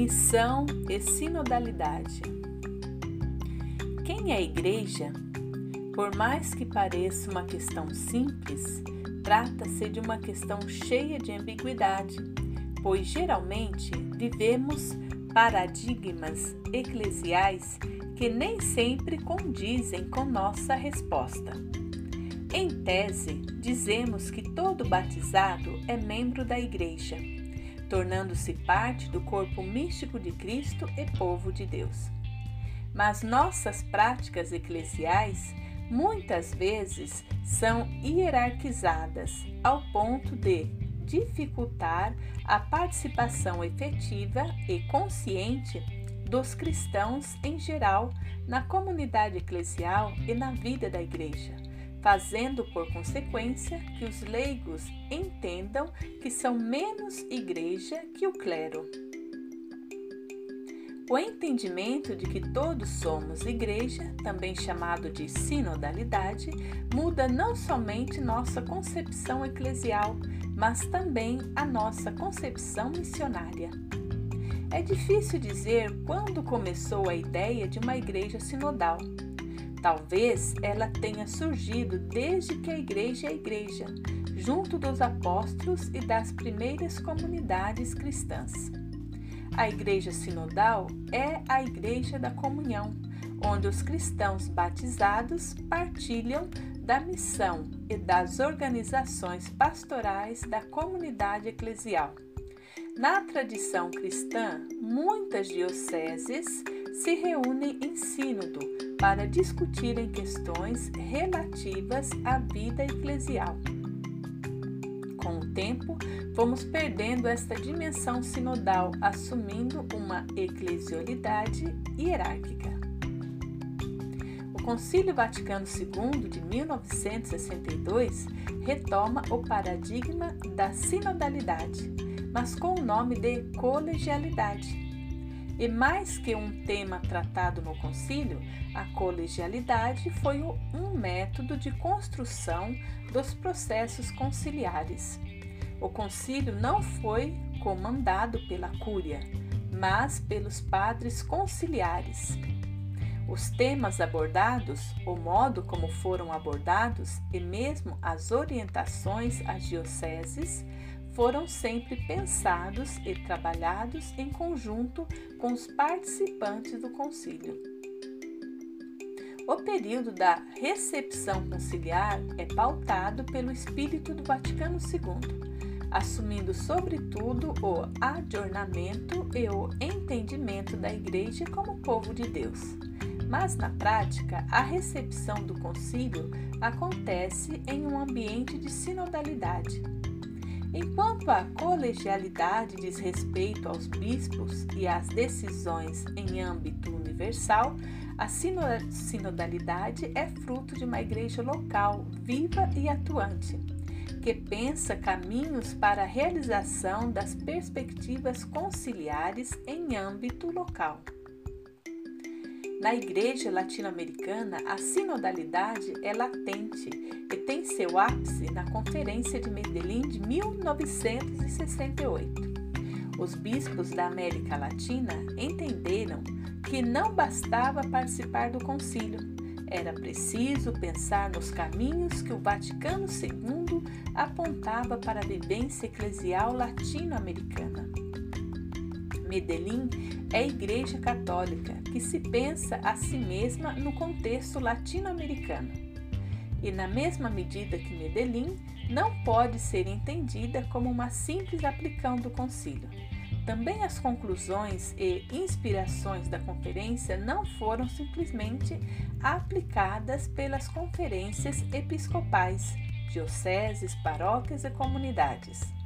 Missão e sinodalidade. Quem é igreja? Por mais que pareça uma questão simples, trata-se de uma questão cheia de ambiguidade, pois geralmente vivemos paradigmas eclesiais que nem sempre condizem com nossa resposta. Em tese, dizemos que todo batizado é membro da igreja tornando-se parte do corpo místico de Cristo e povo de Deus. Mas nossas práticas eclesiais muitas vezes são hierarquizadas ao ponto de dificultar a participação efetiva e consciente dos cristãos em geral na comunidade eclesial e na vida da igreja fazendo por consequência que os leigos entendam que são menos igreja que o clero. O entendimento de que todos somos igreja, também chamado de sinodalidade, muda não somente nossa concepção eclesial, mas também a nossa concepção missionária. É difícil dizer quando começou a ideia de uma igreja sinodal. Talvez ela tenha surgido desde que a igreja é igreja, junto dos apóstolos e das primeiras comunidades cristãs. A igreja sinodal é a igreja da comunhão, onde os cristãos batizados partilham da missão e das organizações pastorais da comunidade eclesial. Na tradição cristã, muitas dioceses se reúnem em sínodo para discutirem questões relativas à vida eclesial. Com o tempo, fomos perdendo esta dimensão sinodal, assumindo uma eclesiolidade hierárquica. O Concílio Vaticano II de 1962 retoma o paradigma da sinodalidade, mas com o nome de colegialidade e mais que um tema tratado no concílio, a colegialidade foi um método de construção dos processos conciliares. O concílio não foi comandado pela cúria, mas pelos padres conciliares. Os temas abordados, o modo como foram abordados e mesmo as orientações às dioceses foram sempre pensados e trabalhados em conjunto com os participantes do concílio. O período da recepção conciliar é pautado pelo espírito do Vaticano II, assumindo sobretudo o adornamento e o entendimento da Igreja como povo de Deus. Mas na prática, a recepção do concílio acontece em um ambiente de sinodalidade Enquanto a colegialidade diz respeito aos bispos e às decisões em âmbito universal, a sinodalidade é fruto de uma igreja local, viva e atuante, que pensa caminhos para a realização das perspectivas conciliares em âmbito local. Na igreja latino-americana, a sinodalidade é latente e tem seu ápice na Conferência de Medellín de 1968. Os bispos da América Latina entenderam que não bastava participar do concílio, era preciso pensar nos caminhos que o Vaticano II apontava para a vivência eclesial latino-americana. Medellín é a Igreja Católica que se pensa a si mesma no contexto latino-americano. E, na mesma medida que Medellín, não pode ser entendida como uma simples aplicão do concílio. Também as conclusões e inspirações da conferência não foram simplesmente aplicadas pelas conferências episcopais, dioceses, paróquias e comunidades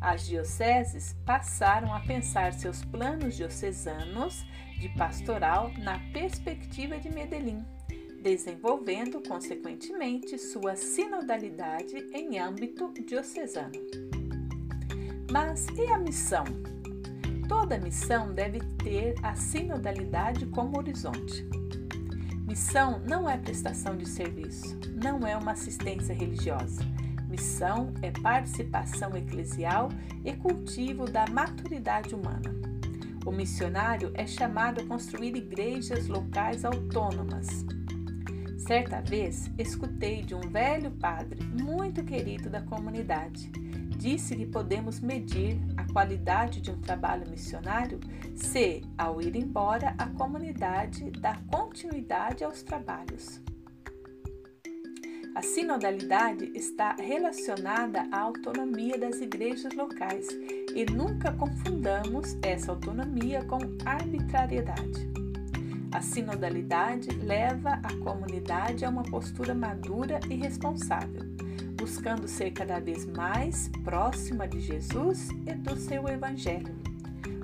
as dioceses passaram a pensar seus planos diocesanos de pastoral na perspectiva de Medellín, desenvolvendo, consequentemente, sua sinodalidade em âmbito diocesano. Mas e a missão? Toda missão deve ter a sinodalidade como horizonte. Missão não é prestação de serviço, não é uma assistência religiosa Missão é participação eclesial e cultivo da maturidade humana. O missionário é chamado a construir igrejas locais autônomas. Certa vez, escutei de um velho padre muito querido da comunidade. Disse que podemos medir a qualidade de um trabalho missionário se, ao ir embora, a comunidade dá continuidade aos trabalhos. A sinodalidade está relacionada à autonomia das igrejas locais e nunca confundamos essa autonomia com arbitrariedade. A sinodalidade leva a comunidade a uma postura madura e responsável, buscando ser cada vez mais próxima de Jesus e do seu Evangelho.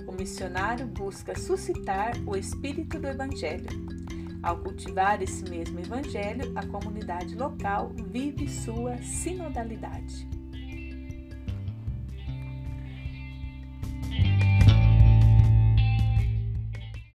O missionário busca suscitar o espírito do Evangelho, ao cultivar esse mesmo evangelho, a comunidade local vive sua sinodalidade.